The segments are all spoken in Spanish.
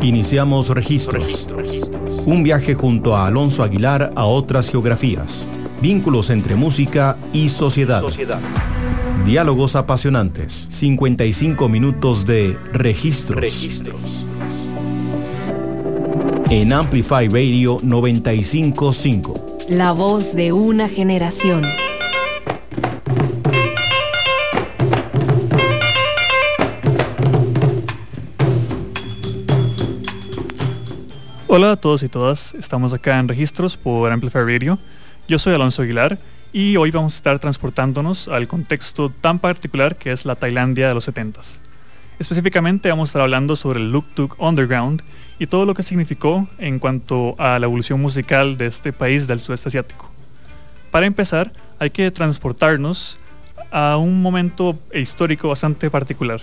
Iniciamos registros. Un viaje junto a Alonso Aguilar a otras geografías. Vínculos entre música y sociedad. Diálogos apasionantes. 55 minutos de registros. En Amplify Radio 955. La voz de una generación. Hola a todos y todas, estamos acá en Registros por Amplify Radio. Yo soy Alonso Aguilar y hoy vamos a estar transportándonos al contexto tan particular que es la Tailandia de los 70s. Específicamente vamos a estar hablando sobre el Luk Tuk Underground y todo lo que significó en cuanto a la evolución musical de este país del sudeste asiático. Para empezar, hay que transportarnos a un momento histórico bastante particular.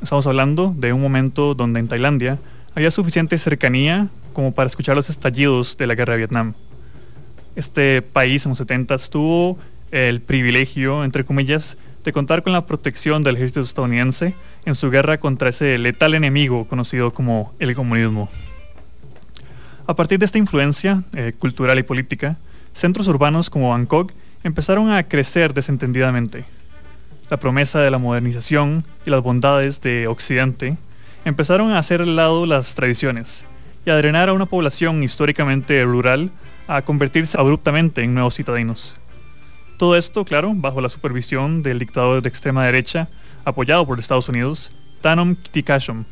Estamos hablando de un momento donde en Tailandia había suficiente cercanía como para escuchar los estallidos de la guerra de Vietnam. Este país en los 70 tuvo el privilegio, entre comillas, de contar con la protección del ejército estadounidense en su guerra contra ese letal enemigo conocido como el comunismo. A partir de esta influencia eh, cultural y política, centros urbanos como Bangkok empezaron a crecer desentendidamente. La promesa de la modernización y las bondades de Occidente empezaron a hacer al lado las tradiciones y a drenar a una población históricamente rural a convertirse abruptamente en nuevos citadinos. Todo esto, claro, bajo la supervisión del dictador de extrema derecha, apoyado por Estados Unidos, Tanom Tikashom.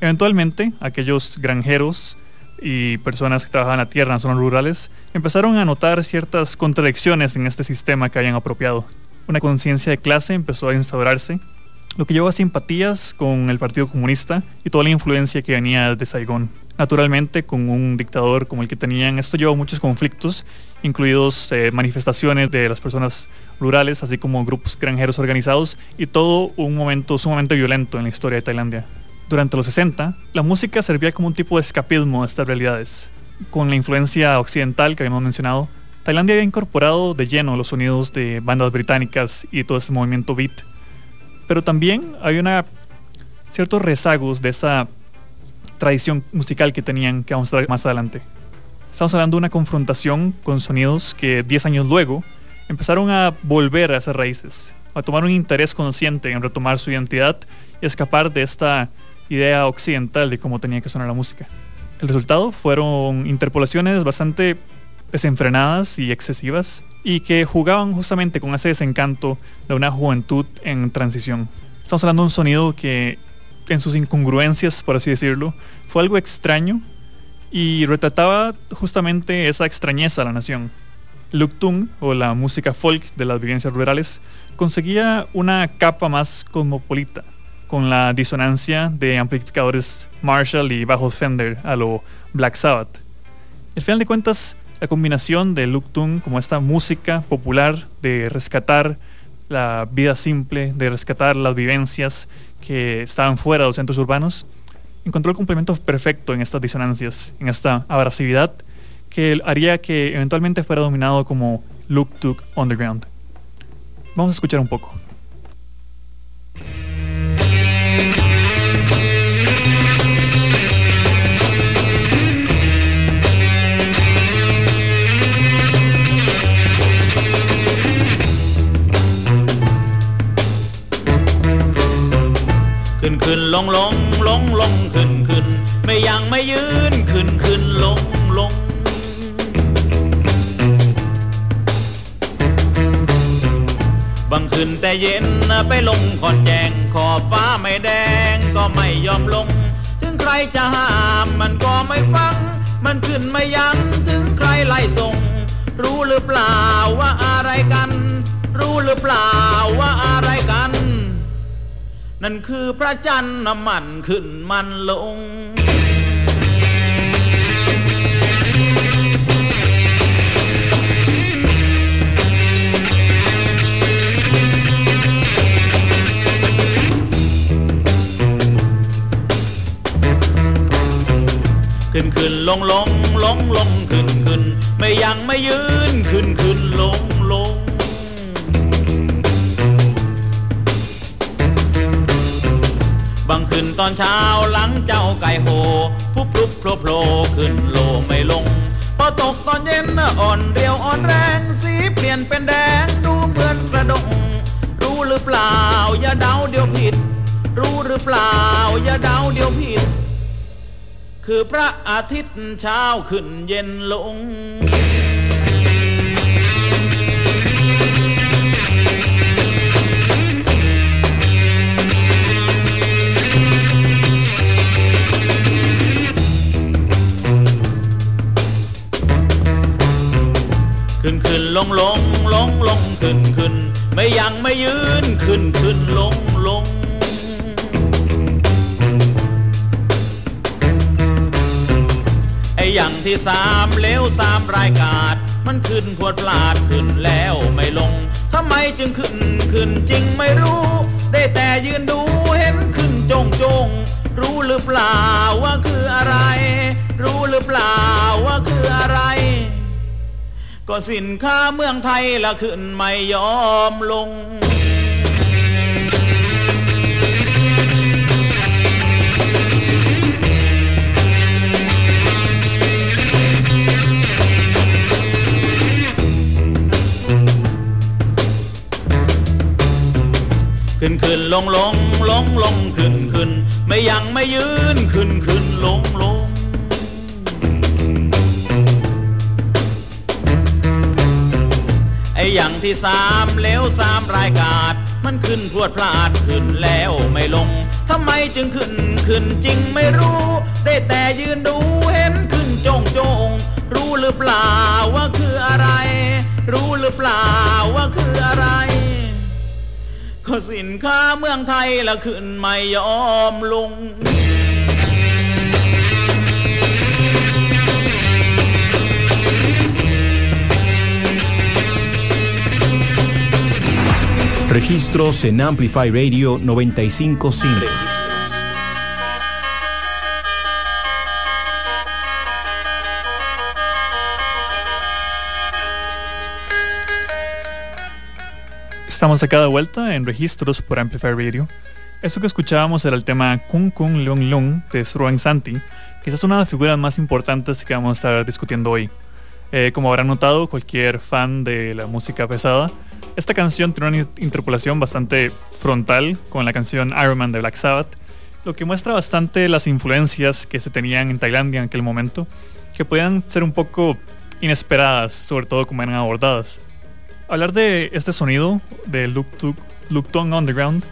Eventualmente, aquellos granjeros y personas que trabajaban la tierra en zonas rurales empezaron a notar ciertas contradicciones en este sistema que habían apropiado. Una conciencia de clase empezó a instaurarse lo que llevó a simpatías con el Partido Comunista y toda la influencia que venía de Saigón. Naturalmente, con un dictador como el que tenían, esto llevó a muchos conflictos, incluidos eh, manifestaciones de las personas rurales, así como grupos granjeros organizados, y todo un momento sumamente violento en la historia de Tailandia. Durante los 60, la música servía como un tipo de escapismo a estas realidades. Con la influencia occidental que habíamos mencionado, Tailandia había incorporado de lleno los sonidos de bandas británicas y todo ese movimiento beat pero también hay una ciertos rezagos de esa tradición musical que tenían que vamos a ver más adelante. Estamos hablando de una confrontación con sonidos que 10 años luego empezaron a volver a esas raíces, a tomar un interés consciente en retomar su identidad y escapar de esta idea occidental de cómo tenía que sonar la música. El resultado fueron interpolaciones bastante desenfrenadas y excesivas y que jugaban justamente con ese desencanto de una juventud en transición. Estamos hablando de un sonido que en sus incongruencias, por así decirlo, fue algo extraño y retrataba justamente esa extrañeza a la nación. Luktung, o la música folk de las vivencias rurales, conseguía una capa más cosmopolita, con la disonancia de amplificadores Marshall y bajos Fender a lo Black Sabbath. Al final de cuentas, la combinación de Luktung como esta música popular de rescatar la vida simple, de rescatar las vivencias que estaban fuera de los centros urbanos, encontró el complemento perfecto en estas disonancias, en esta abrasividad que haría que eventualmente fuera dominado como Luktuk Underground. Vamos a escuchar un poco. ขึ้นลงลงลงลงขึ้นขึ้นไม่ยังไม่ยืนขึ้นขึ้นลงลงบังขึ้นแต่เย็นไปลงขอนแจงขอบฟ้าไม่แดงก็ไม่ยอมลง ถึงใครจะห้ามมันก็ไม่ฟัง มันขึ้นไม่ยันถึงใครไล่ส่ง รู้หรือเปล่าว่าอะไรกัน รู้หรือเปล่าว่าอะไรกัน นั่นคือพระจันทร์น้ำมันขึ้นมันลง ขึ้นขึ้นลงลงลงลงขึ้นขึ้นไม่ยังไม่ยืนขึ้นขึ้นลงลง บบังขึ้นตอนเช้าหลังเจ้าไก่โหพุบพลุบโผล่โผล่ขึ้นโลไม่ลง พอตกตอนเย็นอ่อนเรียวอ่อนแรงสีเปลี่ยนเป็นแดงดูเหมือนกระดง รู้หรือเปล่าอย่าเดาเดี๋ยวผิด รู้หรือเปล่าอย่าเดาเดี๋ยวผิด คือพระอาทิตย์เช้าขึ้นเย็นลง ลงลงลงลงขึ้นขึ้นไม่ยังไม่ยืนขึ้นขึ้นลงลงไอ้อย่างที่สามเลี้ยวสามรายกาด มันขึ้นพวดพลาดขึ้นแล้วไม่ลงทำไมจึงขึ้นขึ้นจริงไม่รู้ ได้แต่ยืนดูเห็นขึ้นจงจงรู้หรือเปล่าว่าคืออะไร รู้หรือเปล่าว่าคืออะไร ก็สินค้าเมืองไทยละขึ้นไม่ยอมลง ขึ้นขึ้นลงลงลงลงขึ้นขึ้นไม่ยังไม่ยืนขึ้นขึ้นลง อย่างที่สามเลี้ยวสามรายกาดมันขึ้นพวดพลาดขึ้นแล้วไม่ลงทำไมจึงขึ้นขึ้นจริงไม่รู้ ได้แต่ยืนดูเห็นขึ้นจงจง รู้หรือเปล่าว่าคืออะไร รู้หรือเปล่าว่าคืออะไรก็สินค้าเมืองไทยละขึ้นไม่ยอมลง Registros en Amplify Radio 955. Estamos acá de vuelta en registros por Amplify Radio. Eso que escuchábamos era el tema Kung Kung Leung Leung de Sruan Santi, que es una de las figuras más importantes que vamos a estar discutiendo hoy. Eh, como habrán notado, cualquier fan de la música pesada, esta canción tiene una interpolación bastante frontal con la canción Iron Man de Black Sabbath, lo que muestra bastante las influencias que se tenían en Tailandia en aquel momento, que podían ser un poco inesperadas, sobre todo como eran abordadas. Hablar de este sonido de Luk Tung Underground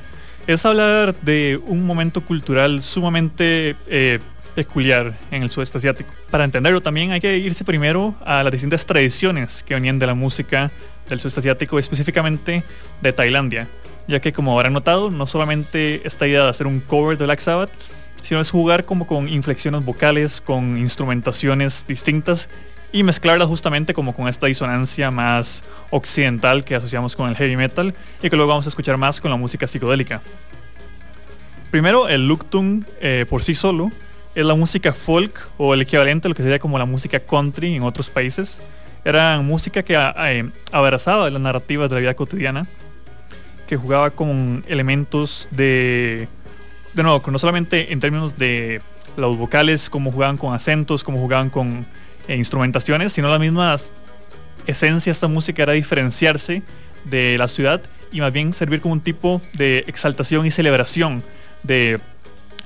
es hablar de un momento cultural sumamente eh, peculiar en el sudeste asiático. Para entenderlo también hay que irse primero a las distintas tradiciones que venían de la música del sudeste asiático, específicamente de Tailandia, ya que como habrán notado, no solamente esta idea de hacer un cover de Black Sabbath, sino es jugar como con inflexiones vocales, con instrumentaciones distintas y mezclarlas justamente como con esta disonancia más occidental que asociamos con el heavy metal y que luego vamos a escuchar más con la música psicodélica. Primero, el Luktung eh, por sí solo es la música folk o el equivalente a lo que sería como la música country en otros países. Era música que eh, abrazaba las narrativas de la vida cotidiana, que jugaba con elementos de, de nuevo, no solamente en términos de los vocales, como jugaban con acentos, como jugaban con e instrumentaciones, sino la misma esencia de esta música era diferenciarse de la ciudad y más bien servir como un tipo de exaltación y celebración de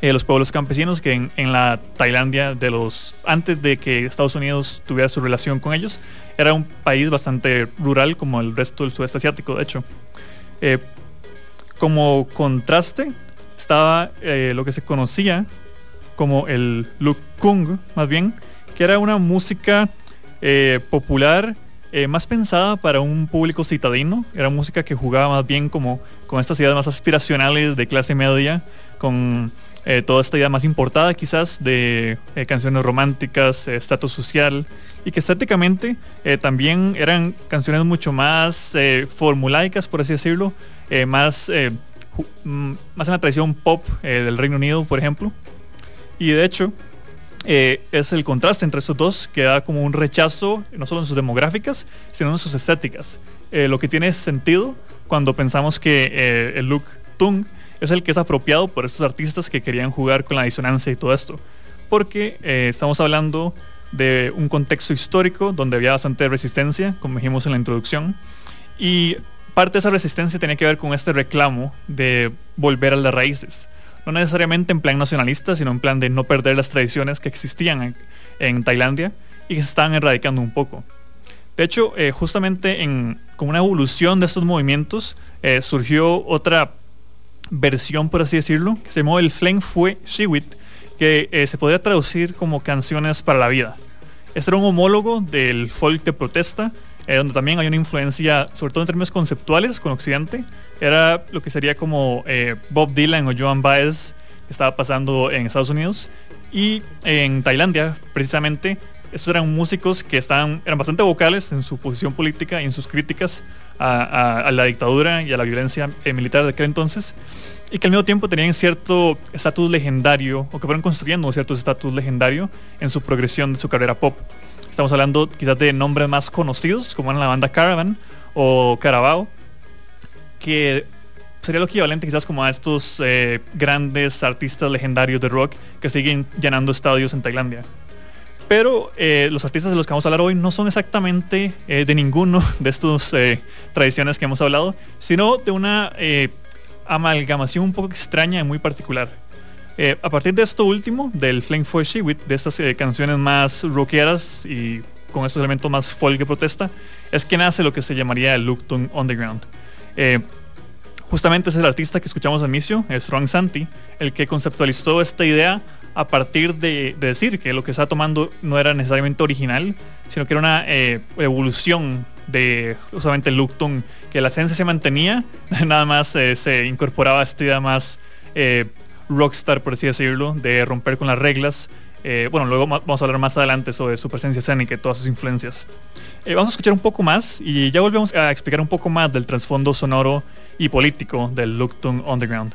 eh, los pueblos campesinos que en, la Tailandia de los antes de que Estados Unidos tuviera su relación con ellos era un país bastante rural como el resto del sudeste asiático de hecho eh, como contraste estaba eh, lo que se conocía como el Lukung más bien que era una música popular más pensada para un público citadino. Era música que jugaba más bien como con estas ideas más aspiracionales de clase media, con eh, toda esta idea más importada quizás de eh, canciones románticas, eh, estatus social, y que estéticamente también eran canciones mucho más formulaicas, por así decirlo, más, mm, más en la tradición pop del Reino Unido, por ejemplo. Y de hecho, es el contraste entre estos dos que da como un rechazo, no solo en sus demográficas, sino en sus estéticas. Lo que tiene sentido cuando pensamos que el look Tung es el que es apropiado por estos artistas que querían jugar con la disonancia y todo esto. Porque eh, estamos hablando de un contexto histórico donde había bastante resistencia, como dijimos en la introducción, y parte de esa resistencia tenía que ver con este reclamo de volver a las raíces. No necesariamente en plan nacionalista, sino en plan de no perder las tradiciones que existían en, Tailandia y que se estaban erradicando un poco. De hecho, eh, justamente en, con una evolución de estos movimientos eh, surgió otra versión, por así decirlo, que se llamó el Fleng Fue Shiwit, que eh, se podría traducir como canciones para la vida. Este era un homólogo del folk de protesta, donde también hay una influencia, sobre todo en términos conceptuales, con Occidente. Era lo que sería como Bob Dylan o Joan Baez, que estaba pasando en Estados Unidos. Y en Tailandia, precisamente, estos eran músicos que estaban, eran bastante vocales en su posición política y en sus críticas a, la dictadura y a la violencia eh, militar de aquel entonces, y que al mismo tiempo tenían cierto estatus legendario, o que fueron construyendo cierto estatus legendario en su progresión de su carrera pop. Estamos hablando quizás de nombres más conocidos, como en la banda Caravan o Carabao, que sería lo equivalente quizás como a estos eh, grandes artistas legendarios de rock que siguen llenando estadios en Tailandia. Pero eh, los artistas de los que vamos a hablar hoy no son exactamente eh, de ninguno de estas eh, tradiciones que hemos hablado, sino de una amalgamación un poco extraña y muy particular. a partir de esto último, del Flame for Shiwit, de estas canciones más rockeras y con estos elementos más folk de protesta, es que nace lo que se llamaría el Luktung Underground. justamente es el artista que escuchamos al inicio, es Ron Santi, el que conceptualizó esta idea a partir de, decir que lo que estaba tomando no era necesariamente original, sino que era una eh, evolución de justamente Lupton, que la esencia se mantenía, nada más eh, se incorporaba esta idea más eh, rockstar, por así decirlo, de romper con las reglas. bueno, luego vamos a hablar más adelante sobre su presencia escénica y todas sus influencias. vamos a escuchar un poco más y ya volvemos a explicar un poco más del trasfondo sonoro y político del Luktung Underground.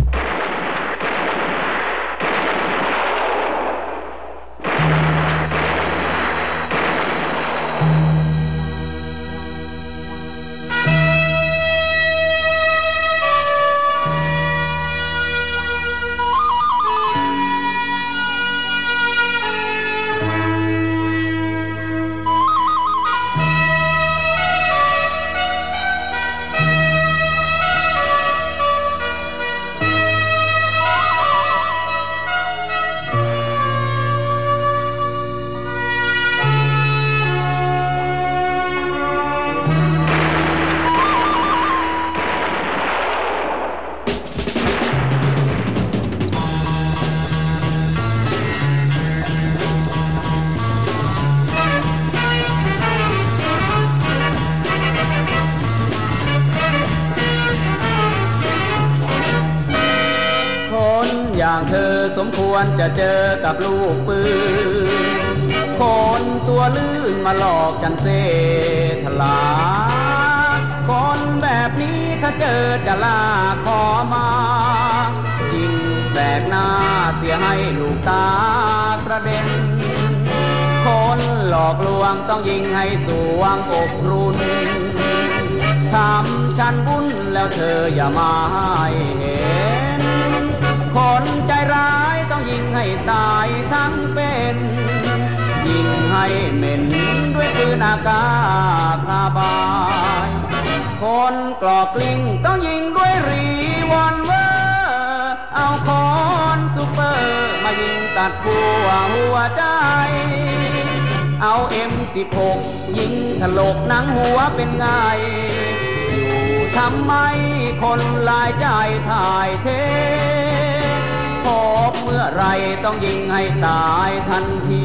อไรต้องยิงให้ตายทันที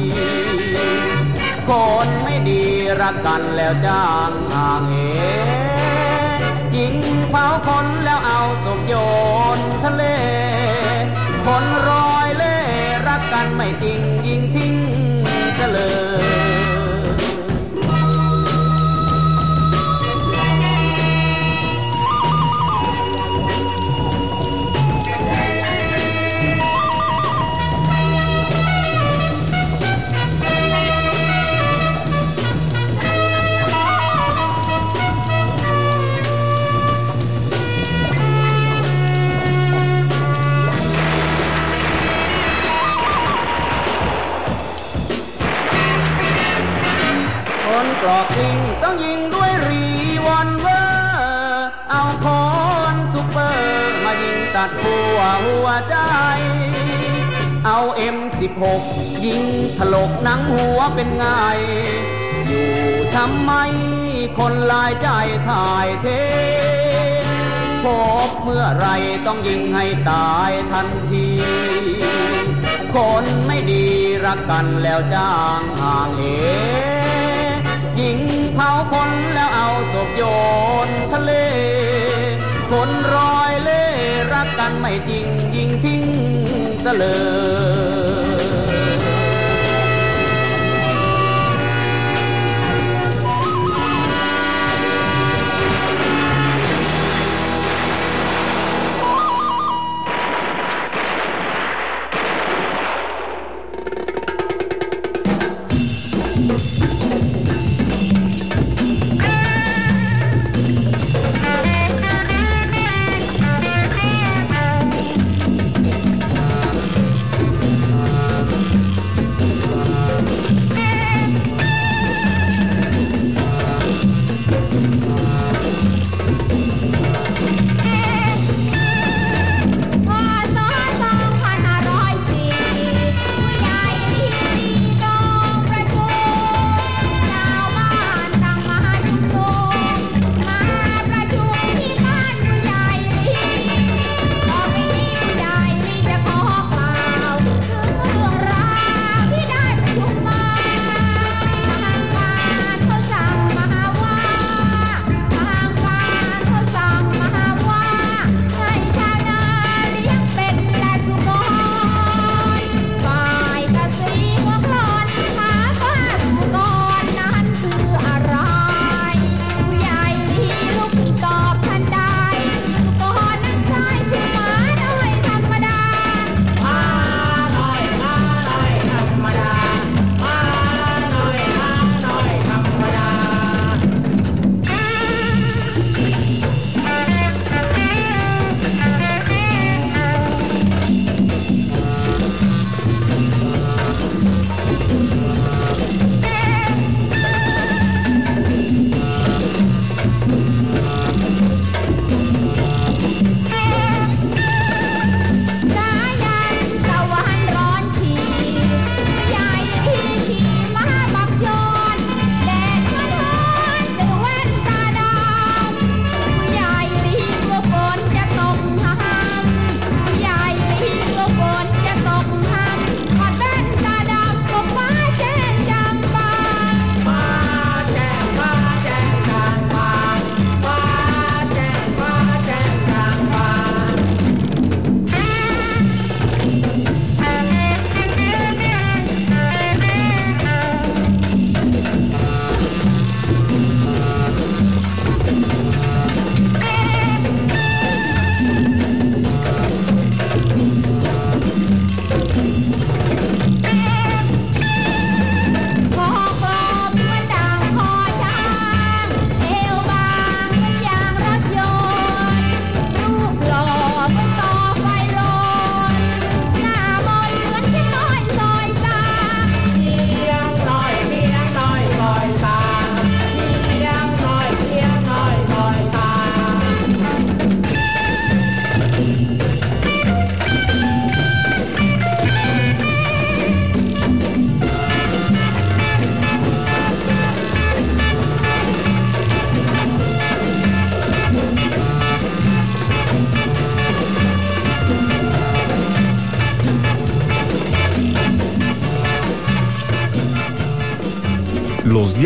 คนไม่ดีรักกันแล้วจ้างห่างเหยิงเผาคนแล้วเอาศพโยนทะเล คนรอยเล่รักกันไม่จริง รอกยิงต้องยิงด้วยรีวอนเวอร์เอาคอนซูเปอร์มายิงตัดหัวหัวใจ เอาเอ็มสิบหกยิงถลกหนังหัวเป็นไง อยู่ทำไมคนลายใจถ่ายเทพบเมื่อไรต้องยิงให้ตายทันที คนไม่ดีรักกันแล้วจ้างห่างเอง หยิงเผาคนแล้วเอาศพโยนทะเล คนรอยเล่รักกันไม่จริงยิงทิ้งซะเลย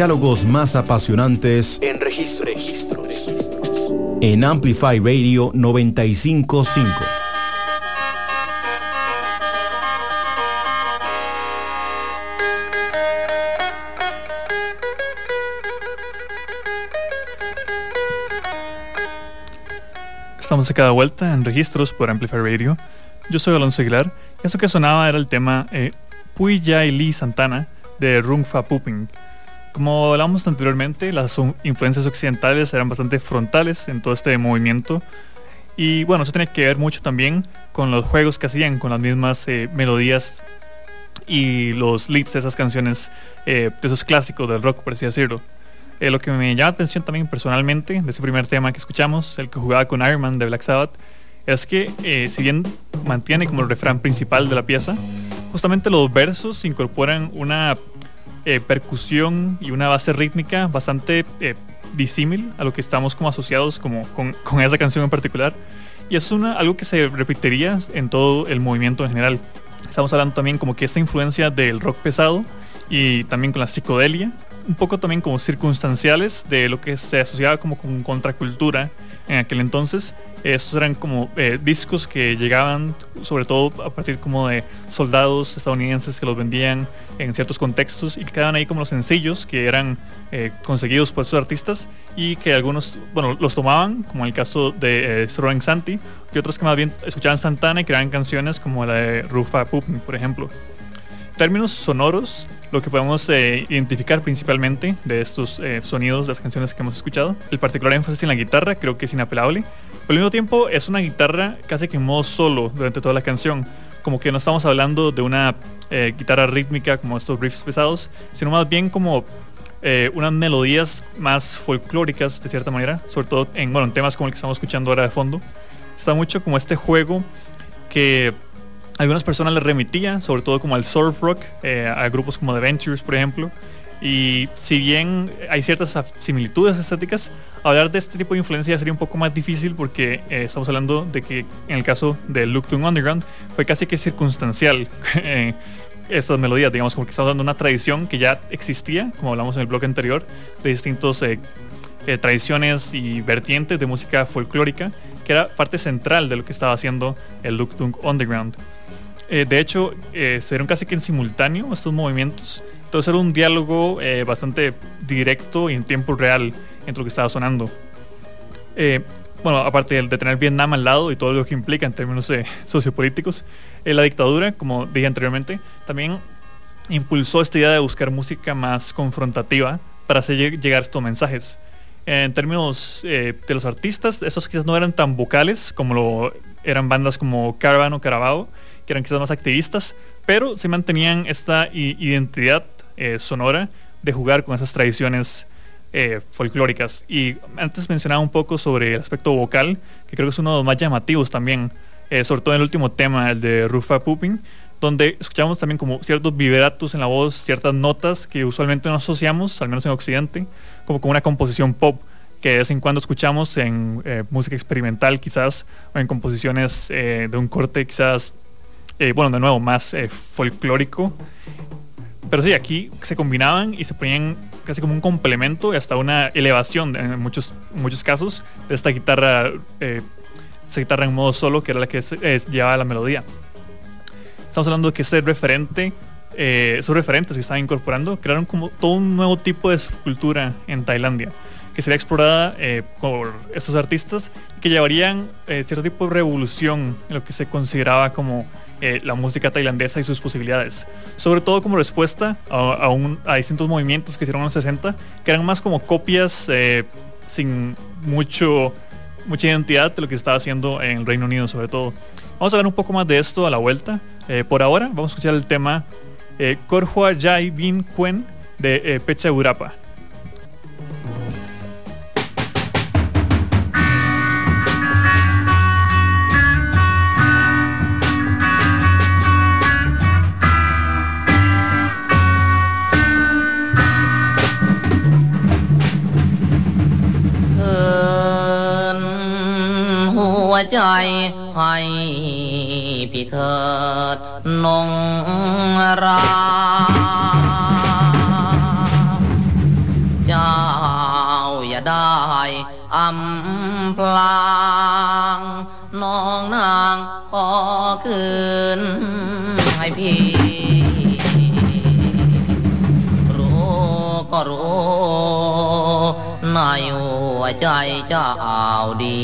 diálogos más apasionantes En registro. registros. en Amplify Radio 955. Estamos acá de vuelta en registros por Amplify Radio. Yo soy Alonso Aguilar. Eso que sonaba era el tema eh, Pui Jai Lee Santana de Rung Fa Puping. Como hablamos anteriormente, las influencias occidentales eran bastante frontales en todo este movimiento. Y bueno, eso tiene que ver mucho también con los juegos que hacían, con las mismas eh, melodías y los leads de esas canciones, eh, de esos clásicos del rock, por así decirlo. Eh, lo que me llama la atención también personalmente de ese primer tema que escuchamos, el que jugaba con Iron Man de Black Sabbath, es que si bien mantiene como el refrán principal de la pieza, justamente los versos incorporan una eh, percusión y una base rítmica bastante eh, disímil a lo que estamos como asociados como con, esa canción en particular. Y es una, algo que se repetiría en todo el movimiento en general. Estamos hablando también como que esta influencia del rock pesado y también con la psicodelia, un poco también como circunstanciales de lo que se asociaba como con contracultura en aquel entonces. Estos eran como eh, discos que llegaban sobre todo a partir como de soldados estadounidenses que los vendían en ciertos contextos y que quedaban ahí como los sencillos que eran eh, conseguidos por estos artistas y que algunos, bueno, los tomaban, como el caso de eh, Santi, y otros que más bien escuchaban Santana y creaban canciones como la de Rufa Pupin, por ejemplo. Términos sonoros, lo que podemos eh, identificar principalmente de estos eh, sonidos de las canciones que hemos escuchado. El particular énfasis en la guitarra creo que es inapelable. Pero al mismo tiempo es una guitarra casi que en modo solo durante toda la canción. Como que no estamos hablando de una eh, guitarra rítmica como estos riffs pesados, sino más bien como unas melodías más folclóricas de cierta manera, sobre todo en, bueno, en temas como el que estamos escuchando ahora de fondo. Está mucho como este juego que algunas personas le remitían, sobre todo como al surf rock, eh, a grupos como The Ventures, por ejemplo. Y si bien hay ciertas similitudes estéticas, hablar de este tipo de influencia sería un poco más difícil porque eh, estamos hablando de que en el caso de Look to Underground fue casi que circunstancial eh, estas melodías, digamos, como que estamos dando una tradición que ya existía, como hablamos en el blog anterior, de distintos tradiciones y vertientes de música folclórica, que era parte central de lo que estaba haciendo el Look to Underground. Eh, de hecho, eh, se dieron casi que en simultáneo estos movimientos. Entonces era un diálogo eh, bastante directo y en tiempo real entre lo que estaba sonando. bueno, aparte de, tener Vietnam al lado y todo lo que implica en términos sociopolíticos, la dictadura, como dije anteriormente, también impulsó esta idea de buscar música más confrontativa para hacer llegar estos mensajes. En términos de los artistas, esos quizás no eran tan vocales como lo eran bandas como Caravan o Carabao, que eran quizás más activistas, pero se mantenían esta identidad eh, sonora de jugar con esas tradiciones eh, folclóricas. Y antes mencionaba un poco sobre el aspecto vocal, que creo que es uno de los más llamativos también, eh, sobre todo en el último tema, el de Rufa Pooping, donde escuchamos también como ciertos vibratos en la voz, ciertas notas que usualmente no asociamos, al menos en Occidente, como con una composición pop que de vez en cuando escuchamos en música experimental quizás, o en composiciones de un corte quizás eh, bueno, de nuevo, más eh, folclórico. Pero sí, aquí se combinaban y se ponían casi como un complemento y hasta una elevación en muchos, muchos casos de esta guitarra, eh, esta guitarra en modo solo, que era la que llevaba la melodía. Estamos hablando de que ese referente, esos referentes que estaban incorporando, crearon como todo un nuevo tipo de escultura en Tailandia que sería explorada eh, por estos artistas que llevarían eh, cierto tipo de revolución en lo que se consideraba como eh, la música tailandesa y sus posibilidades. Sobre todo como respuesta a, a, distintos movimientos que hicieron en los 60, que eran más como copias sin mucho, mucha identidad de lo que estaba haciendo en el Reino Unido sobre todo. Vamos a ver un poco más de esto a la vuelta. por ahora vamos a escuchar el tema Korhua Jai Bin Kuen de Pecha Urapa. ใจให้พี่เถิดนงราเจ้าอย่าได้อำพลางน้องนางขอคืนให้พี่รู้ก็รู้ในหั วใจเจ้าดี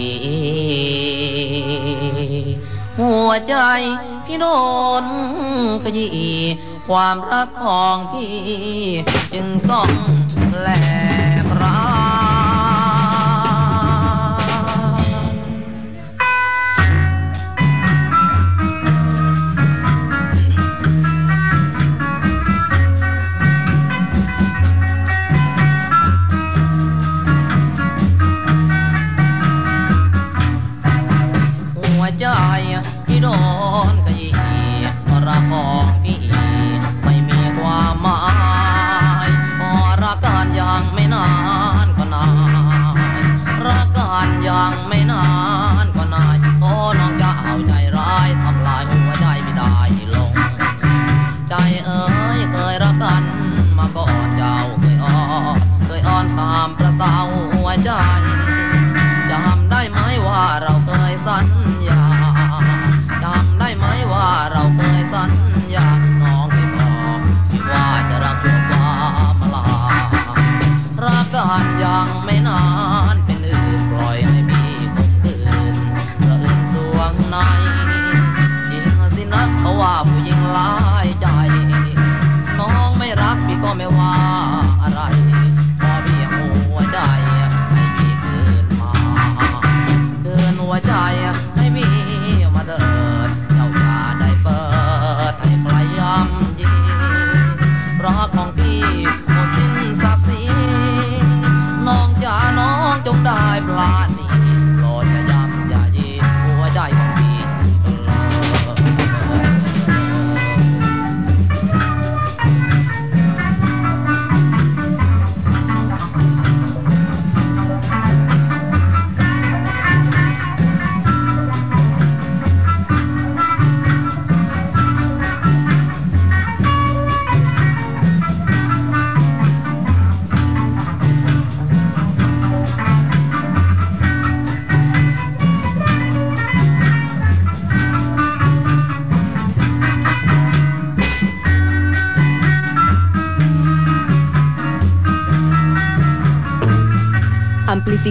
หัวใจพี่โดนขยี้ความรักของพี่จึงต้องแล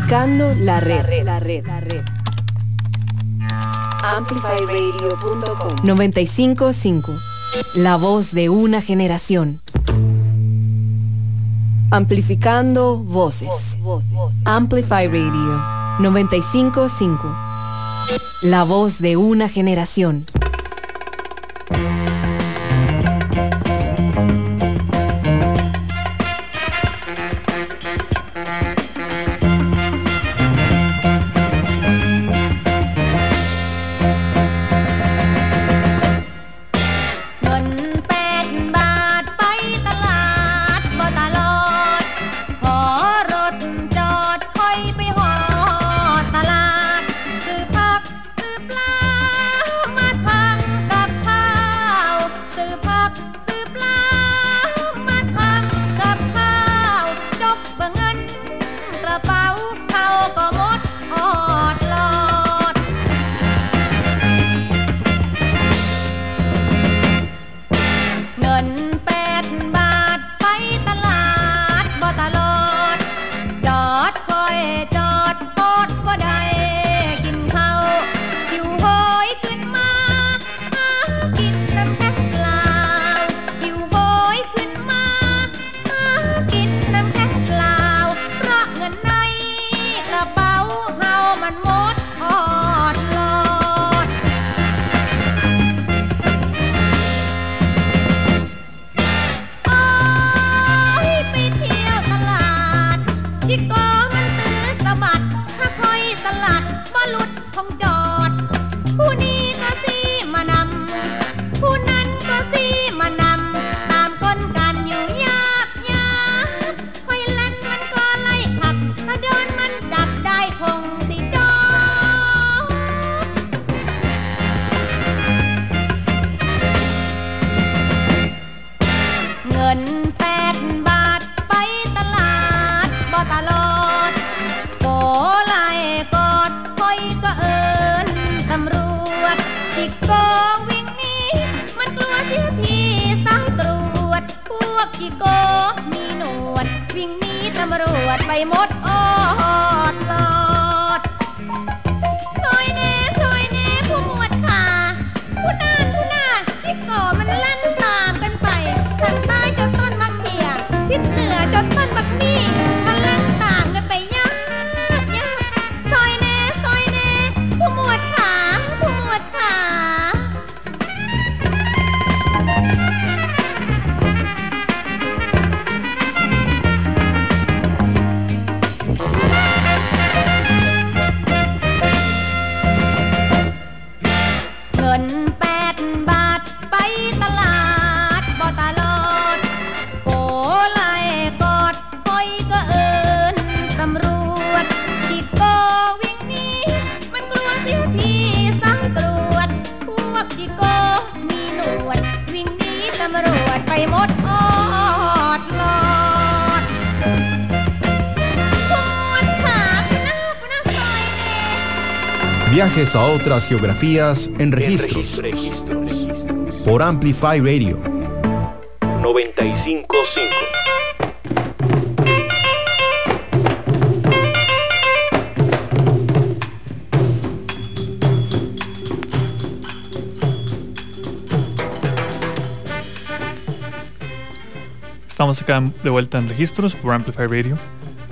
Amplificando la red. La red, la red, la red. 955. La voz de una generación. Amplificando voces. Amplify Radio 955. La voz de una generación. Viajes a otras geografías en registros. Por Amplify Radio. 955. Estamos acá de vuelta en registros por Amplify Radio.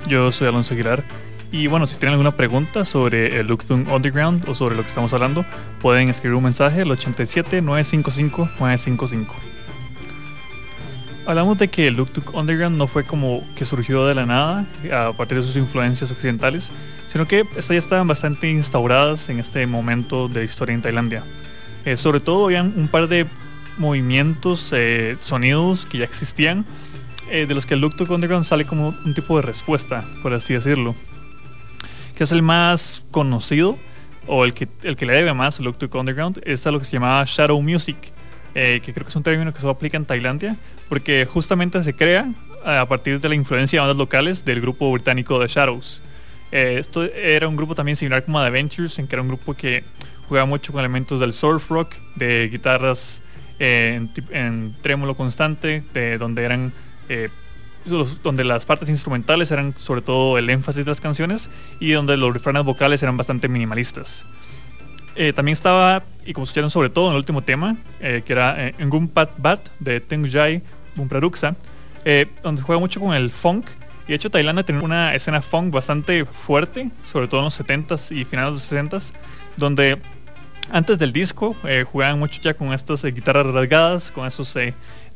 Yo soy Alonso Aguilar. Y bueno, si tienen alguna pregunta sobre el Looktoon Underground o sobre lo que estamos hablando, pueden escribir un mensaje al 87 955 955. Hablamos de que el Looktoon Underground no fue como que surgió de la nada a partir de sus influencias occidentales, sino que estas ya estaban bastante instauradas en este momento de historia en Tailandia. Eh, sobre todo habían un par de movimientos, eh, sonidos que ya existían, eh, de los que el Look Underground sale como un tipo de respuesta, por así decirlo. Que es el más conocido, o el que, el que le debe más Look Underground, es a lo que se llamaba Shadow Music, eh, que creo que es un término que solo aplica en Tailandia, porque justamente se crea a partir de la influencia de bandas locales del grupo británico The Shadows. Eh, esto era un grupo también similar como The Adventures, en que era un grupo que jugaba mucho con elementos del surf rock, de guitarras en, en constante, de donde eran eh, donde las partes instrumentales eran sobre todo el énfasis de las canciones y donde los refranes vocales eran bastante minimalistas. Eh, también estaba, y como escucharon sobre todo en el último tema, eh, que era eh, Pat Bat de Tengjai Bumpraruksa, eh, donde juega mucho con el funk. Y de hecho Tailandia tiene una escena funk bastante fuerte, sobre todo en los 70s y finales de los 60s, donde antes del disco jugaban mucho ya con estas guitarras rasgadas, con esos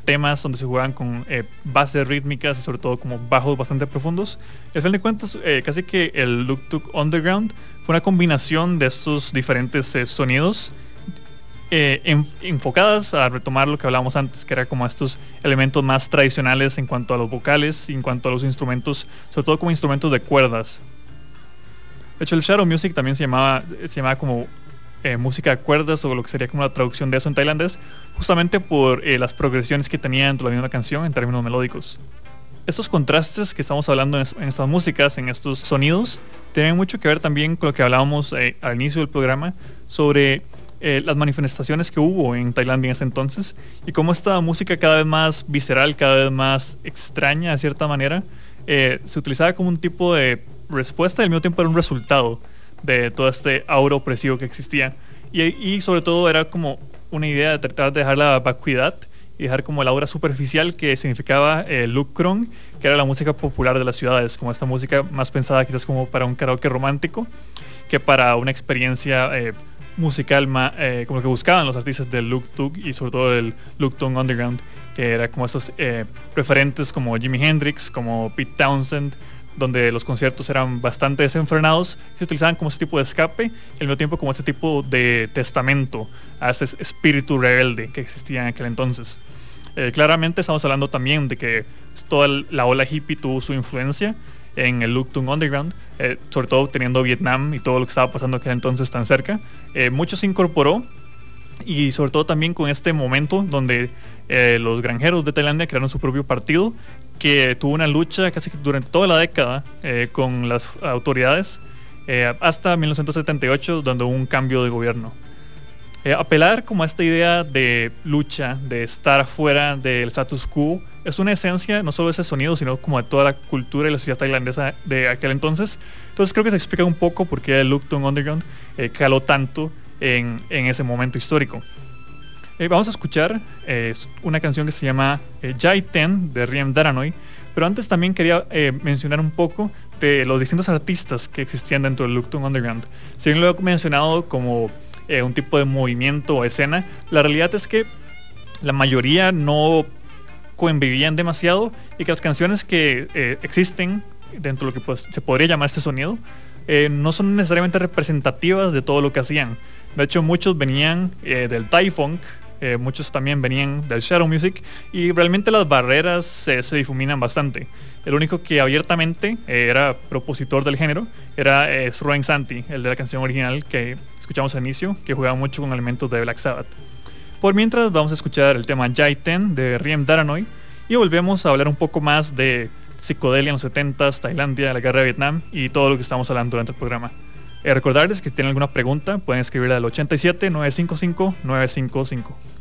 temas donde se jugaban con eh, bases rítmicas y sobre todo como bajos bastante profundos. Al fin de cuentas, eh, casi que el Look Tuk Underground fue una combinación de estos diferentes eh, sonidos en- enfocadas a retomar lo que hablábamos antes, que era como estos elementos más tradicionales en cuanto a los vocales y en cuanto a los instrumentos, sobre todo como instrumentos de cuerdas. De hecho, el Shadow Music también se llamaba, se llamaba como eh, música de cuerdas o lo que sería como la traducción de eso en tailandés, justamente por eh, las progresiones que tenía dentro de la misma canción en términos melódicos. Estos contrastes que estamos hablando en, es- en estas músicas, en estos sonidos, tienen mucho que ver también con lo que hablábamos eh, al inicio del programa sobre las manifestaciones que hubo en Tailandia en ese entonces y cómo esta música cada vez más visceral, cada vez más extraña de cierta manera, se utilizaba como un tipo de respuesta y al mismo tiempo era un resultado de todo este aura opresivo que existía. Y, y sobre todo era como una idea de tratar de dejar la vacuidad y dejar como la aura superficial que significaba el Luk Krong, que era la música popular de las ciudades, como esta música más pensada quizás como para un karaoke romántico, que para una experiencia eh, musical ma- eh, como lo que buscaban los artistas del Luk Tuk y sobre todo del Luk Tung Underground, que era como estos eh, referentes como Jimi Hendrix, como Pete Townsend, donde los conciertos eran bastante desenfrenados y se utilizaban como ese tipo de escape y al mismo tiempo como ese tipo de testamento a ese espíritu rebelde que existía en aquel entonces. Eh, claramente estamos hablando también de que toda la ola hippie tuvo su influencia en el Tung Underground, eh, sobre todo teniendo Vietnam y todo lo que estaba pasando aquel entonces tan cerca. Eh, mucho se incorporó y sobre todo también con este momento donde eh, los granjeros de Tailandia crearon su propio partido que tuvo una lucha casi durante toda la década eh, con las autoridades eh, hasta 1978 donde hubo un cambio de gobierno. Eh, apelar como a esta idea de lucha, de estar fuera del status quo, es una esencia no solo de ese sonido, sino como de toda la cultura y la sociedad tailandesa de aquel entonces. Entonces creo que se explica un poco por qué el Luktung Underground eh, caló tanto en, en ese momento histórico. Eh, vamos a escuchar eh, una canción que se llama eh, Jai Ten de Riem Daranoi, pero antes también quería mencionar un poco de los distintos artistas que existían dentro del Luktung Underground. Si bien lo he mencionado como un tipo de movimiento o escena, la realidad es que la mayoría no convivían demasiado y que las canciones que existen dentro de lo que pues, se podría llamar este sonido no son necesariamente representativas de todo lo que hacían. De hecho, muchos venían del Thai Funk, eh, muchos también venían del Shadow Music y realmente las barreras se difuminan bastante. El único que abiertamente eh, era propositor del género era eh, Srueng Santi, el de la canción original que escuchamos al inicio, que jugaba mucho con elementos de Black Sabbath. Por mientras vamos a escuchar el tema Jai Ten de Riem Daranoi y volvemos a hablar un poco más de psicodelia en los 70s, Tailandia, la guerra de Vietnam y todo lo que estamos hablando durante el programa. Eh, recordarles que si tienen alguna pregunta pueden escribirla al 87 955 955.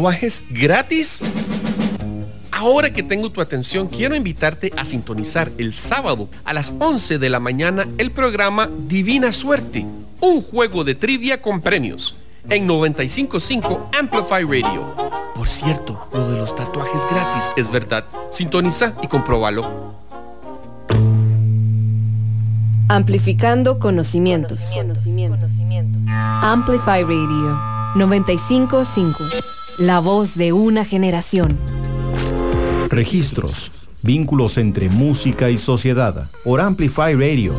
Tatuajes gratis? Ahora que tengo tu atención, quiero invitarte a sintonizar el sábado a las 11 de la mañana el programa Divina Suerte, un juego de trivia con premios en 955 Amplify Radio. Por cierto, lo de los tatuajes gratis es verdad. Sintoniza y compróbalo. Amplificando conocimientos. Amplify Radio 955. La voz de una generación. Registros. Vínculos entre música y sociedad. Por Amplify Radio.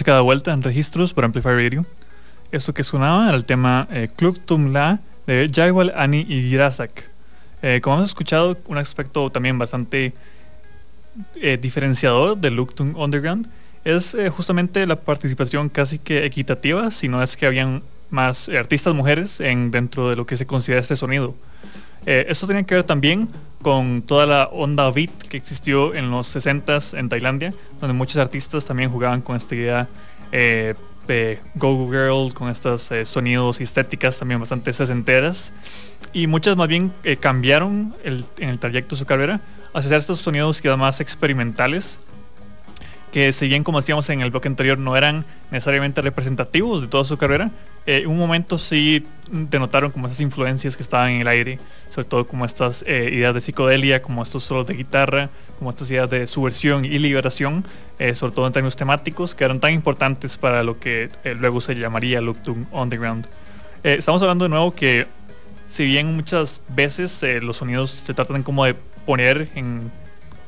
Acá de vuelta en registros por Amplify Radio. Esto que sonaba era el tema eh, Club Tumla de Jaiwal Ani y Girazak. Eh, como hemos escuchado, un aspecto también bastante eh, diferenciador del Luktung Underground es eh, justamente la participación casi que equitativa, si no es que habían más eh, artistas mujeres en, dentro de lo que se considera este sonido. Eh, esto tenía que ver también con toda la onda beat que existió en los 60s en Tailandia, donde muchos artistas también jugaban con esta idea eh, de Go Girl, con estos eh, sonidos y estéticas también bastante sesenteras. Y muchas más bien eh, cambiaron en el trayecto de su carrera hacia estos sonidos que eran más experimentales, que si bien como decíamos en el bloque anterior no eran necesariamente representativos de toda su carrera, eh, en un momento sí denotaron como esas influencias que estaban en el aire, sobre todo como estas eh, ideas de psicodelia, como estos solos de guitarra, como estas ideas de subversión y liberación, eh, sobre todo en términos temáticos, que eran tan importantes para lo que luego se llamaría Lookdown Underground. Estamos hablando de nuevo que si bien muchas veces los sonidos se tratan como de poner en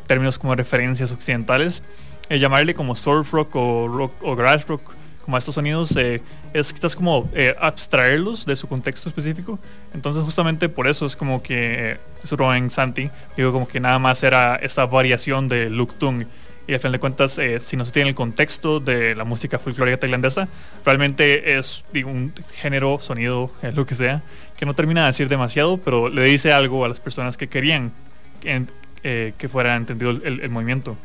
términos como referencias occidentales, llamarle como surf rock o rock o garage rock como estos sonidos eh, es quizás como eh, abstraerlos de su contexto específico. Entonces justamente por eso es como que eh, Sroen Santi digo como que nada más era esta variación de Luktung y al final de cuentas si no se tiene el contexto de la música folclórica tailandesa realmente es un género sonido lo que sea que no termina de decir demasiado pero le dice algo a las personas que querían en- que fuera entendido el- movimiento.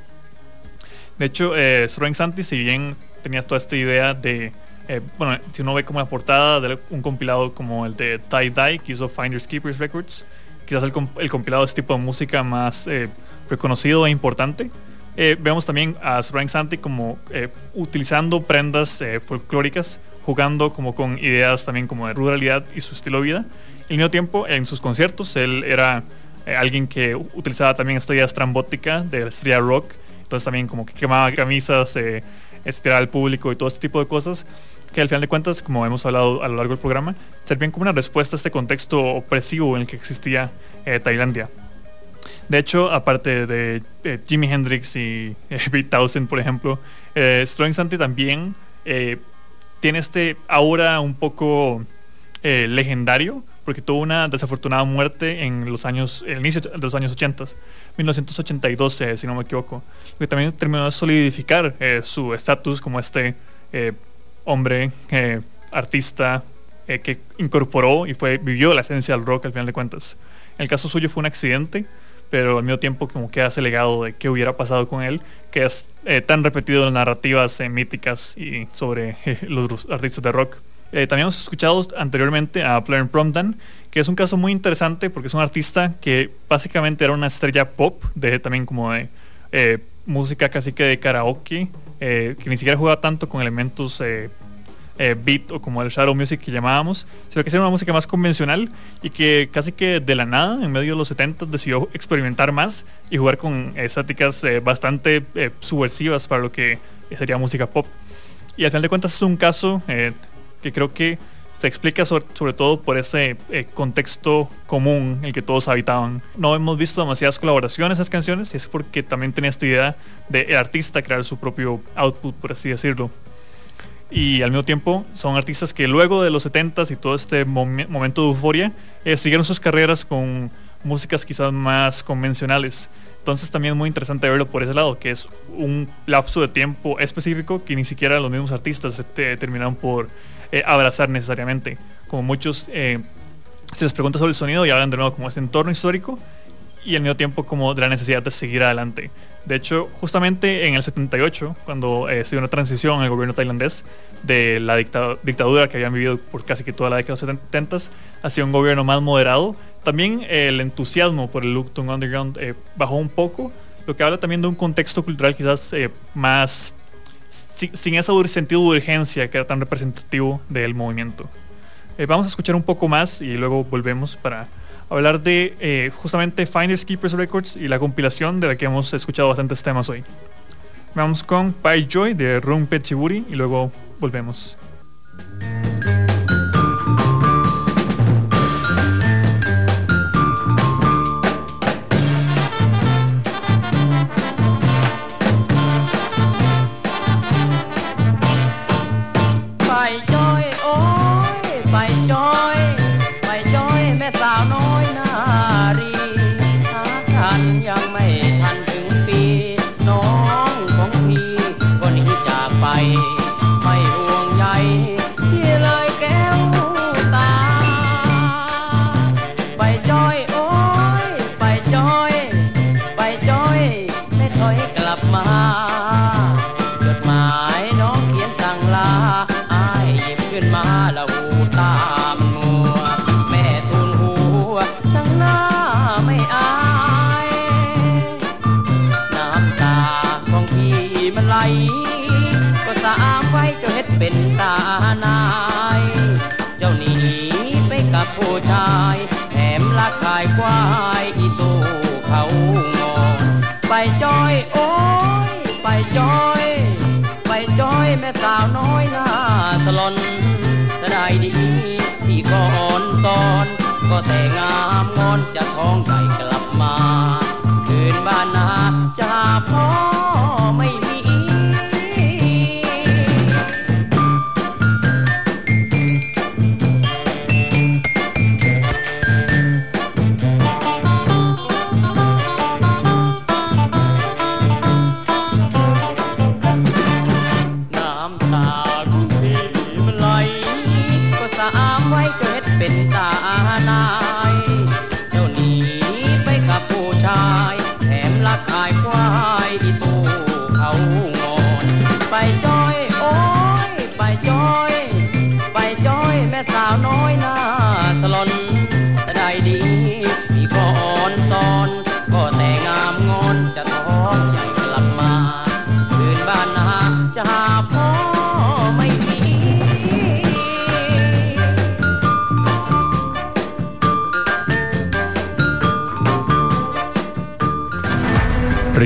De hecho, eh, Sroen Santi, si bien tenías toda esta idea de, eh, bueno, si uno ve como la portada de un compilado como el de Tie Dye que hizo Finders Keepers Records, quizás el, el compilado de este tipo de música más eh, reconocido e importante. Eh, vemos también a Sroen Santi como eh, utilizando prendas folclóricas, jugando como con ideas también como de ruralidad y su estilo de vida. Al mismo tiempo, en sus conciertos, él era alguien que utilizaba también esta idea estrambótica de la estrella rock. Entonces también como que quemaba camisas, estiraba al público y todo este tipo de cosas que al final de cuentas, como hemos hablado a lo largo del programa, servían como una respuesta a este contexto opresivo en el que existía eh, Tailandia. De hecho, aparte de eh, Jimi Hendrix y eh, Pete Townsend, por ejemplo, eh, Stroeng Santi también eh, tiene este aura un poco legendario porque tuvo una desafortunada muerte en los años, el inicio de los años 80, 1982, eh, si no me equivoco, que también terminó de solidificar eh, su estatus como este eh, hombre artista que incorporó y fue vivió la esencia del rock al final de cuentas. En el caso suyo fue un accidente, pero al mismo tiempo como queda ese legado de qué hubiera pasado con él, que es tan repetido en narrativas eh, míticas y sobre los artistas de rock. Eh, también hemos escuchado anteriormente a Blair Promdan, que es un caso muy interesante porque es un artista que básicamente era una estrella pop, de también como de eh, música casi que de karaoke, eh, que ni siquiera jugaba tanto con elementos beat o como el shadow music que llamábamos, sino que era una música más convencional y que casi que de la nada, en medio de los 70 decidió experimentar más y jugar con estáticas bastante subversivas para lo que sería música pop. Y al final de cuentas es un caso que creo que se explica sobre, todo por ese eh, contexto común en el que todos habitaban. No hemos visto demasiadas colaboraciones en esas canciones y es porque también tenía esta idea de el artista crear su propio output, por así decirlo y al mismo tiempo son artistas que luego de los 70s y todo este momen- momento de euforia eh, siguieron sus carreras con músicas quizás más convencionales. Entonces también es muy interesante verlo por ese lado, que es un lapso de tiempo específico que ni siquiera los mismos artistas eh, terminaron por eh, abrazar necesariamente. Como muchos eh, se les pregunta sobre el sonido y hablan de nuevo como este entorno histórico y al mismo tiempo como de la necesidad de seguir adelante. De hecho, justamente en el 78, cuando eh, se dio una transición el gobierno tailandés de la dicta- dictadura que habían vivido por casi que toda la década de los 70 hacia un gobierno más moderado, también el entusiasmo por el Luktung Underground bajó un poco, lo que habla también de un contexto cultural quizás más si- sin ese sentido de urgencia que era tan representativo del movimiento. Eh, vamos a escuchar un poco más y luego volvemos para hablar de eh, justamente Finders Keepers Records y la compilación de la que hemos escuchado bastantes temas hoy. Vamos con Pai Joy de Rumpe Chiburi y luego volvemos. แม่สาวน้อยหน้าสลอนจะได้ดีที่ก่อนตอน ก็แต่งามงอนจะท้องใจกล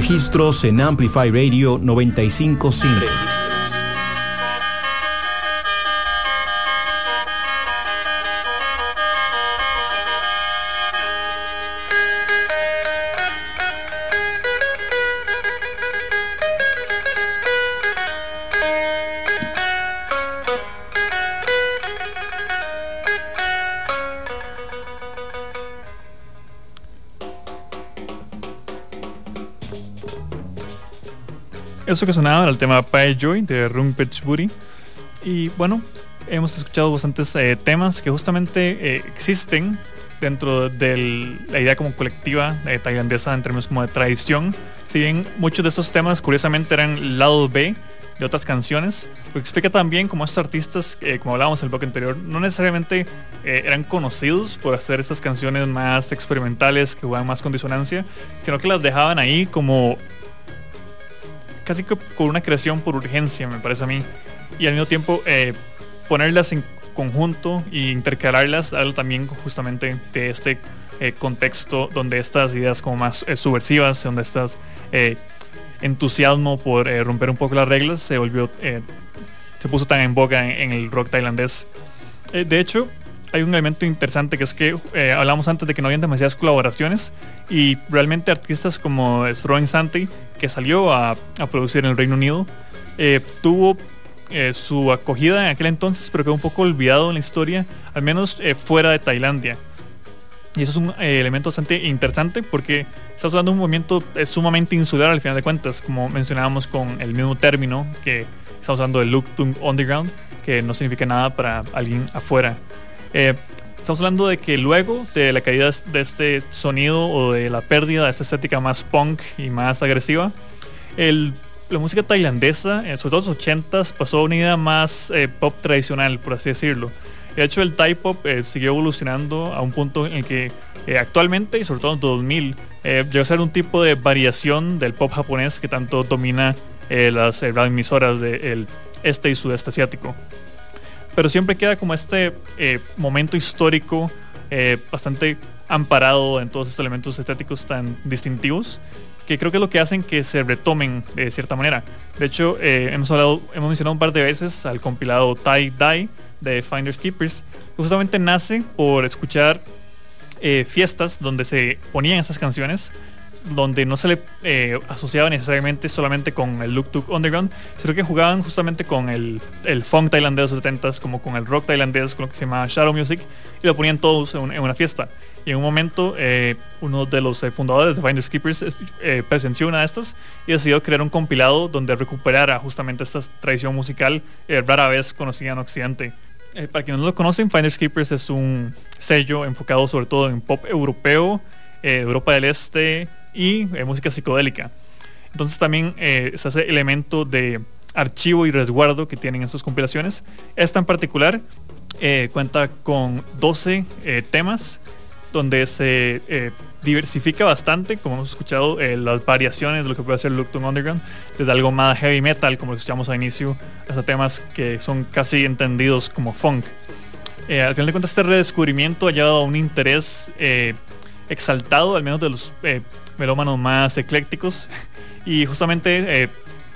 Registros en Amplify Radio 955. Eso que sonaba era el tema Pai Joy de Rumpech Buri. Y bueno, hemos escuchado bastantes eh, temas que justamente eh, existen dentro de la idea como colectiva eh, tailandesa en términos como de tradición. Si bien muchos de estos temas curiosamente eran lado B de otras canciones, lo que explica también como estos artistas, como hablábamos en el bloque anterior, no necesariamente eran conocidos por hacer estas canciones más experimentales que jugaban más con disonancia, sino que las dejaban ahí como casi que con una creación por urgencia, me parece a mí. Y al mismo tiempo eh, ponerlas en conjunto e intercalarlas, algo también justamente de este eh, contexto donde estas ideas como más eh, subversivas, donde estas entusiasmo por romper un poco las reglas se volvió, se puso tan en boga en, el rock tailandés. De hecho, hay un elemento interesante que es que eh, hablamos antes de que no habían demasiadas colaboraciones y realmente artistas como Throwing Santi, que salió a, a, producir en el Reino Unido, eh, tuvo eh, su acogida en aquel entonces, pero quedó un poco olvidado en la historia, al menos eh, fuera de Tailandia. Y eso es un elemento bastante interesante porque estamos hablando de un movimiento sumamente insular al final de cuentas, como mencionábamos con el mismo término que estamos hablando de Look Underground, que no significa nada para alguien afuera. Eh, estamos hablando de que luego de la caída de este sonido o de la pérdida de esta estética más punk y más agresiva, el, la música tailandesa, eh, sobre todo en los 80s, pasó a una idea más eh, pop tradicional, por así decirlo. De hecho, el Thai pop eh, siguió evolucionando a un punto en el que eh, actualmente y sobre todo en 2000 eh, llegó a ser un tipo de variación del pop japonés que tanto domina eh, eh, las emisoras del de, este y sudeste asiático pero siempre queda como este eh, momento histórico eh, bastante amparado en todos estos elementos estéticos tan distintivos que creo que es lo que hacen que se retomen de cierta manera. De hecho, eh, hemos, hablado, hemos mencionado un par de veces al compilado Tie Dye de Finders Keepers, que justamente nace por escuchar fiestas donde se ponían esas canciones donde no se le eh, asociaba necesariamente solamente con el Look Tuk Underground, sino que jugaban justamente con el, el funk tailandés de los 70s, como con el rock tailandés, con lo que se llamaba Shadow Music, y lo ponían todos en, una fiesta. Y en un momento, eh, uno de los eh, fundadores de Finders Keepers presenció una de estas y decidió crear un compilado donde recuperara justamente esta tradición musical rara vez conocida en Occidente. Para quienes no lo conocen, Finders Keepers es un sello enfocado sobre todo en pop europeo eh, Europa del Este y eh, música psicodélica. Entonces también eh, se hace elemento de archivo y resguardo que tienen estas compilaciones. Esta en particular eh, cuenta con 12 temas donde se diversifica bastante, como hemos escuchado, las variaciones de lo que puede hacer Looked Underground, desde algo más heavy metal, como lo escuchamos al inicio, hasta temas que son casi entendidos como funk. Al final de cuentas, este redescubrimiento ha llevado a un interés exaltado, al menos de los eh, melómanos más eclécticos. Y justamente eh,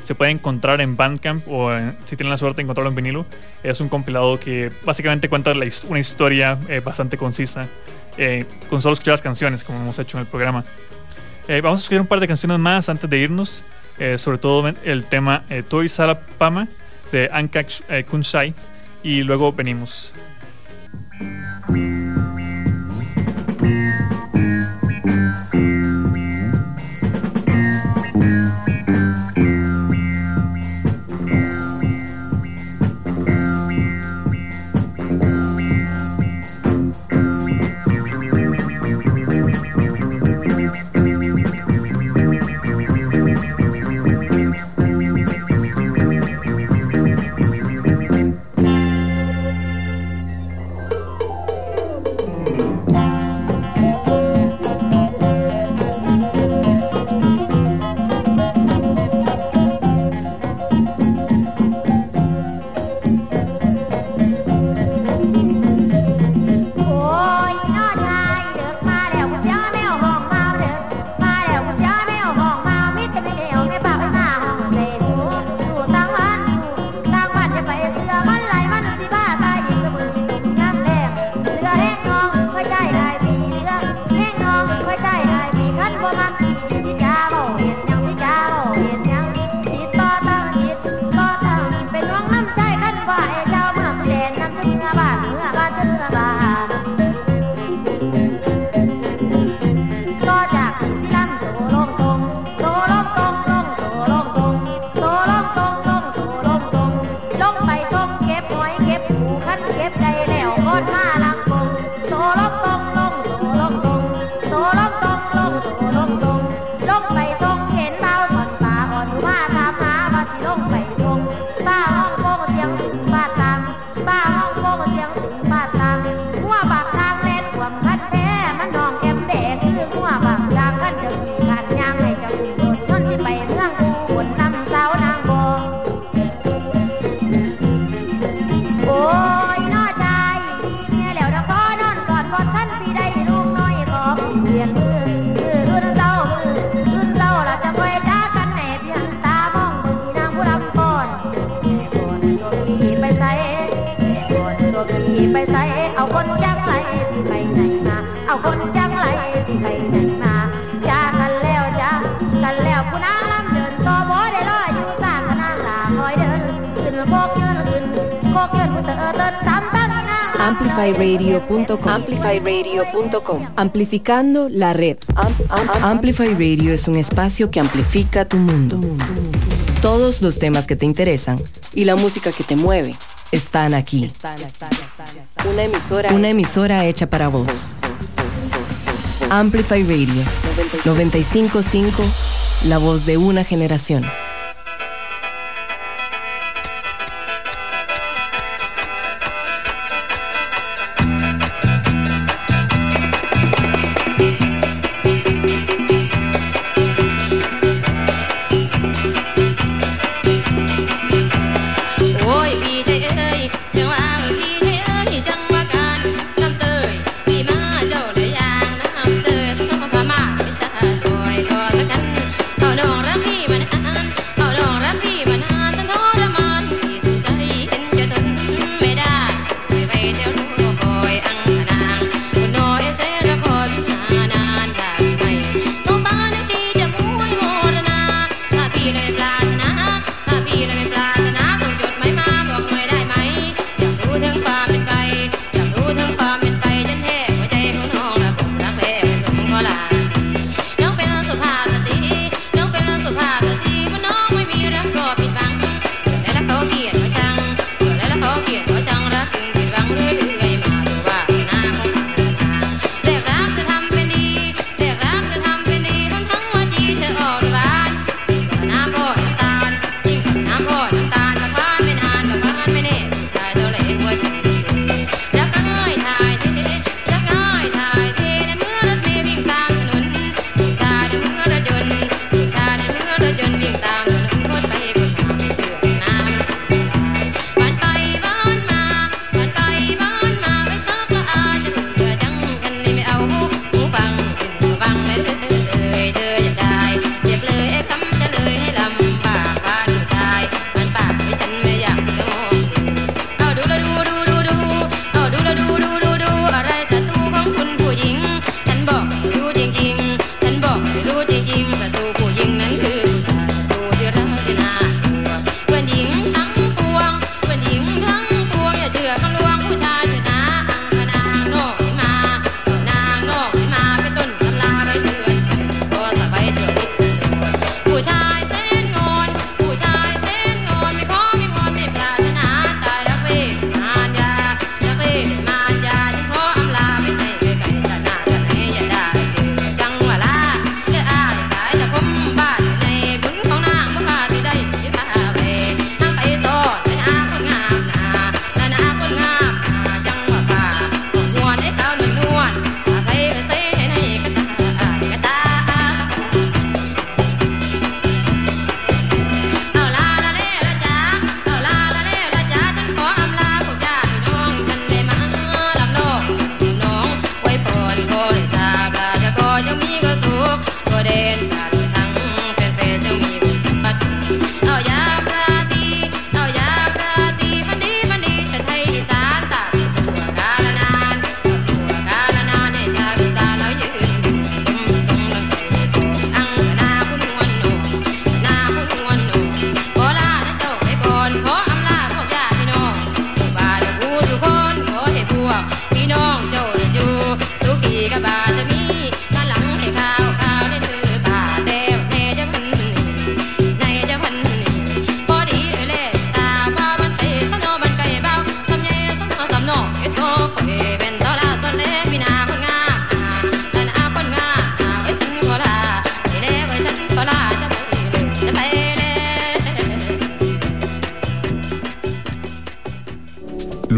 se puede encontrar en Bandcamp o si tienen la suerte de encontrarlo en vinilo. Es un compilado que básicamente cuenta la, una historia eh, bastante concisa eh, con solo escuchar las canciones, como hemos hecho en el programa. vamos a escuchar un par de canciones más antes de irnos, sobre todo el tema Toy Sala Pama de Anka Kunshai y luego venimos. amplifyradio.com. Amplifyradio.com. Amplificando la red. Amplify Radio es un espacio que amplifica tu mundo. Todos los temas que te interesan y la música que te mueve están aquí. Una emisora, una emisora hecha para vos. Amplify Radio 955, la voz de una generación.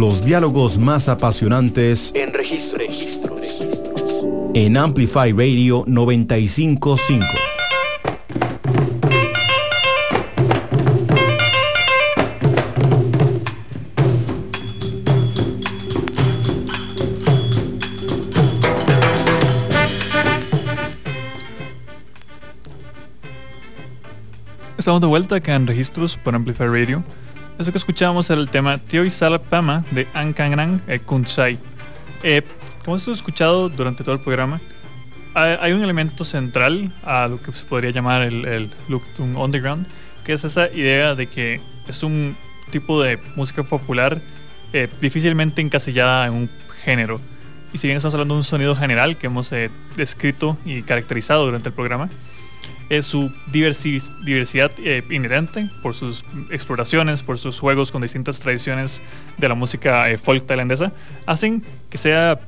Los diálogos más apasionantes En registro. registro. en Amplify Radio 955. Estamos de vuelta acá en Registros por Amplify Radio. Eso que escuchábamos era el tema Tio y Sala Pama de Ankangrang e Kunchai. Eh, como hemos escuchado durante todo el programa, hay, hay un elemento central a lo que se podría llamar el, el Luktung Underground, que es esa idea de que es un tipo de música popular eh, difícilmente encasillada en un género. Y si bien estamos hablando de un sonido general que hemos eh, descrito y caracterizado durante el programa, es su diversi- diversidad eh, inherente por sus exploraciones, por sus juegos con distintas tradiciones de la música eh, folk tailandesa, hacen que sea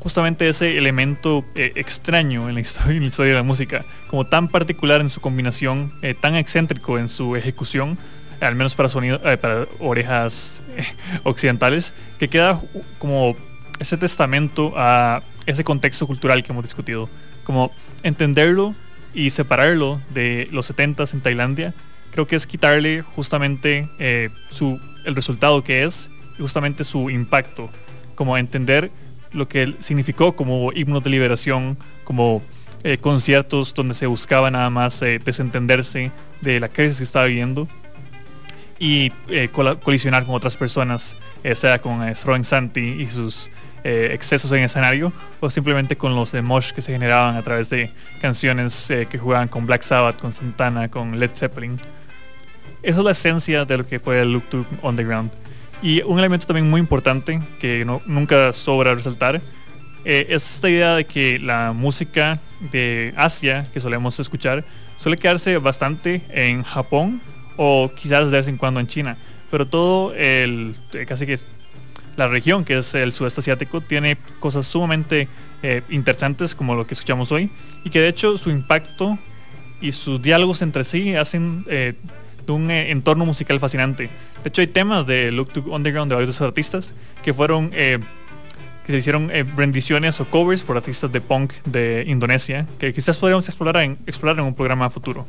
justamente ese elemento eh, extraño en la, historia, en la historia de la música, como tan particular en su combinación, eh, tan excéntrico en su ejecución, al menos para sonido, eh, para orejas eh, occidentales, que queda como ese testamento a ese contexto cultural que hemos discutido, como entenderlo y separarlo de los 70s en Tailandia, creo que es quitarle justamente eh, su, el resultado que es justamente su impacto, como entender lo que significó como himnos de liberación, como eh, conciertos donde se buscaba nada más eh, desentenderse de la crisis que estaba viviendo y colisionar con otras personas, sea con Sroen Santi y sus eh, excesos en escenario, o simplemente con los emosh que se generaban a través de canciones eh, que jugaban con Black Sabbath, con Santana, con Led Zeppelin. Esa es la esencia de lo que fue el Look to Underground. Y un elemento también muy importante que nunca sobra resaltar eh, es esta idea de que la música de Asia que solemos escuchar suele quedarse bastante en Japón o quizás de vez en cuando en China. Pero todo el, casi que la región que es el sudeste asiático tiene cosas sumamente eh, interesantes como lo que escuchamos hoy y que de hecho su impacto y sus diálogos entre sí hacen eh, un eh, entorno musical fascinante. De hecho hay temas de Look to Underground de varios artistas que fueron que se hicieron eh, rendiciones o covers por artistas de punk de Indonesia que quizás podríamos explorar en, explorar en un programa futuro.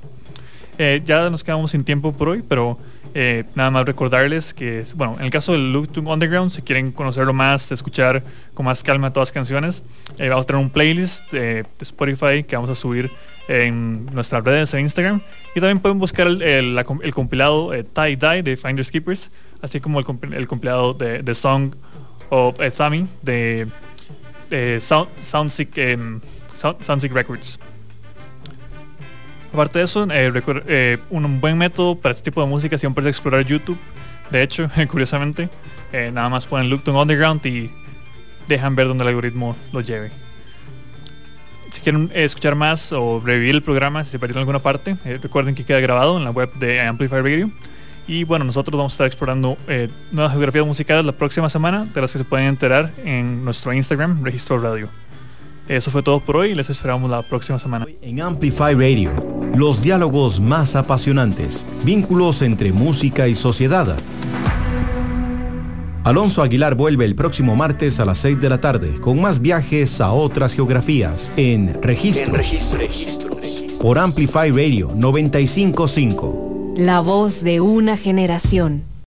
Eh, ya nos quedamos sin tiempo por hoy, pero eh, nada más recordarles que, bueno, en el caso del Look to Underground, si quieren conocerlo más, escuchar con más calma todas las canciones, eh, vamos a tener un playlist de Spotify que vamos a subir en nuestras redes en Instagram. Y también pueden buscar el, el- la com- el compilado Tie Dye de Finders Keepers, así como el, compi- el compilado de, de Song of Sami de, de Sound, Soundseek, em, Sound- Soundseek Records. Aparte de eso, eh, eh, un buen método para este tipo de música siempre es explorar YouTube. De hecho, curiosamente, eh, nada más ponen Look to Underground y dejan ver dónde el algoritmo lo lleve. Si quieren escuchar más o revivir el programa, si se perdieron alguna parte, recuerden que queda grabado en la web de Amplify Radio. Y bueno, nosotros vamos a estar explorando nuevas geografías musicales la próxima semana, de las que se pueden enterar en nuestro Instagram, Registro Radio. Eso fue todo por hoy y les esperamos la próxima semana. En Amplify Radio, los diálogos más apasionantes, vínculos entre música y sociedad. Alonso Aguilar vuelve el próximo martes a las 6 de la tarde con más viajes a otras geografías en Registros por Amplify Radio 955. La voz de una generación.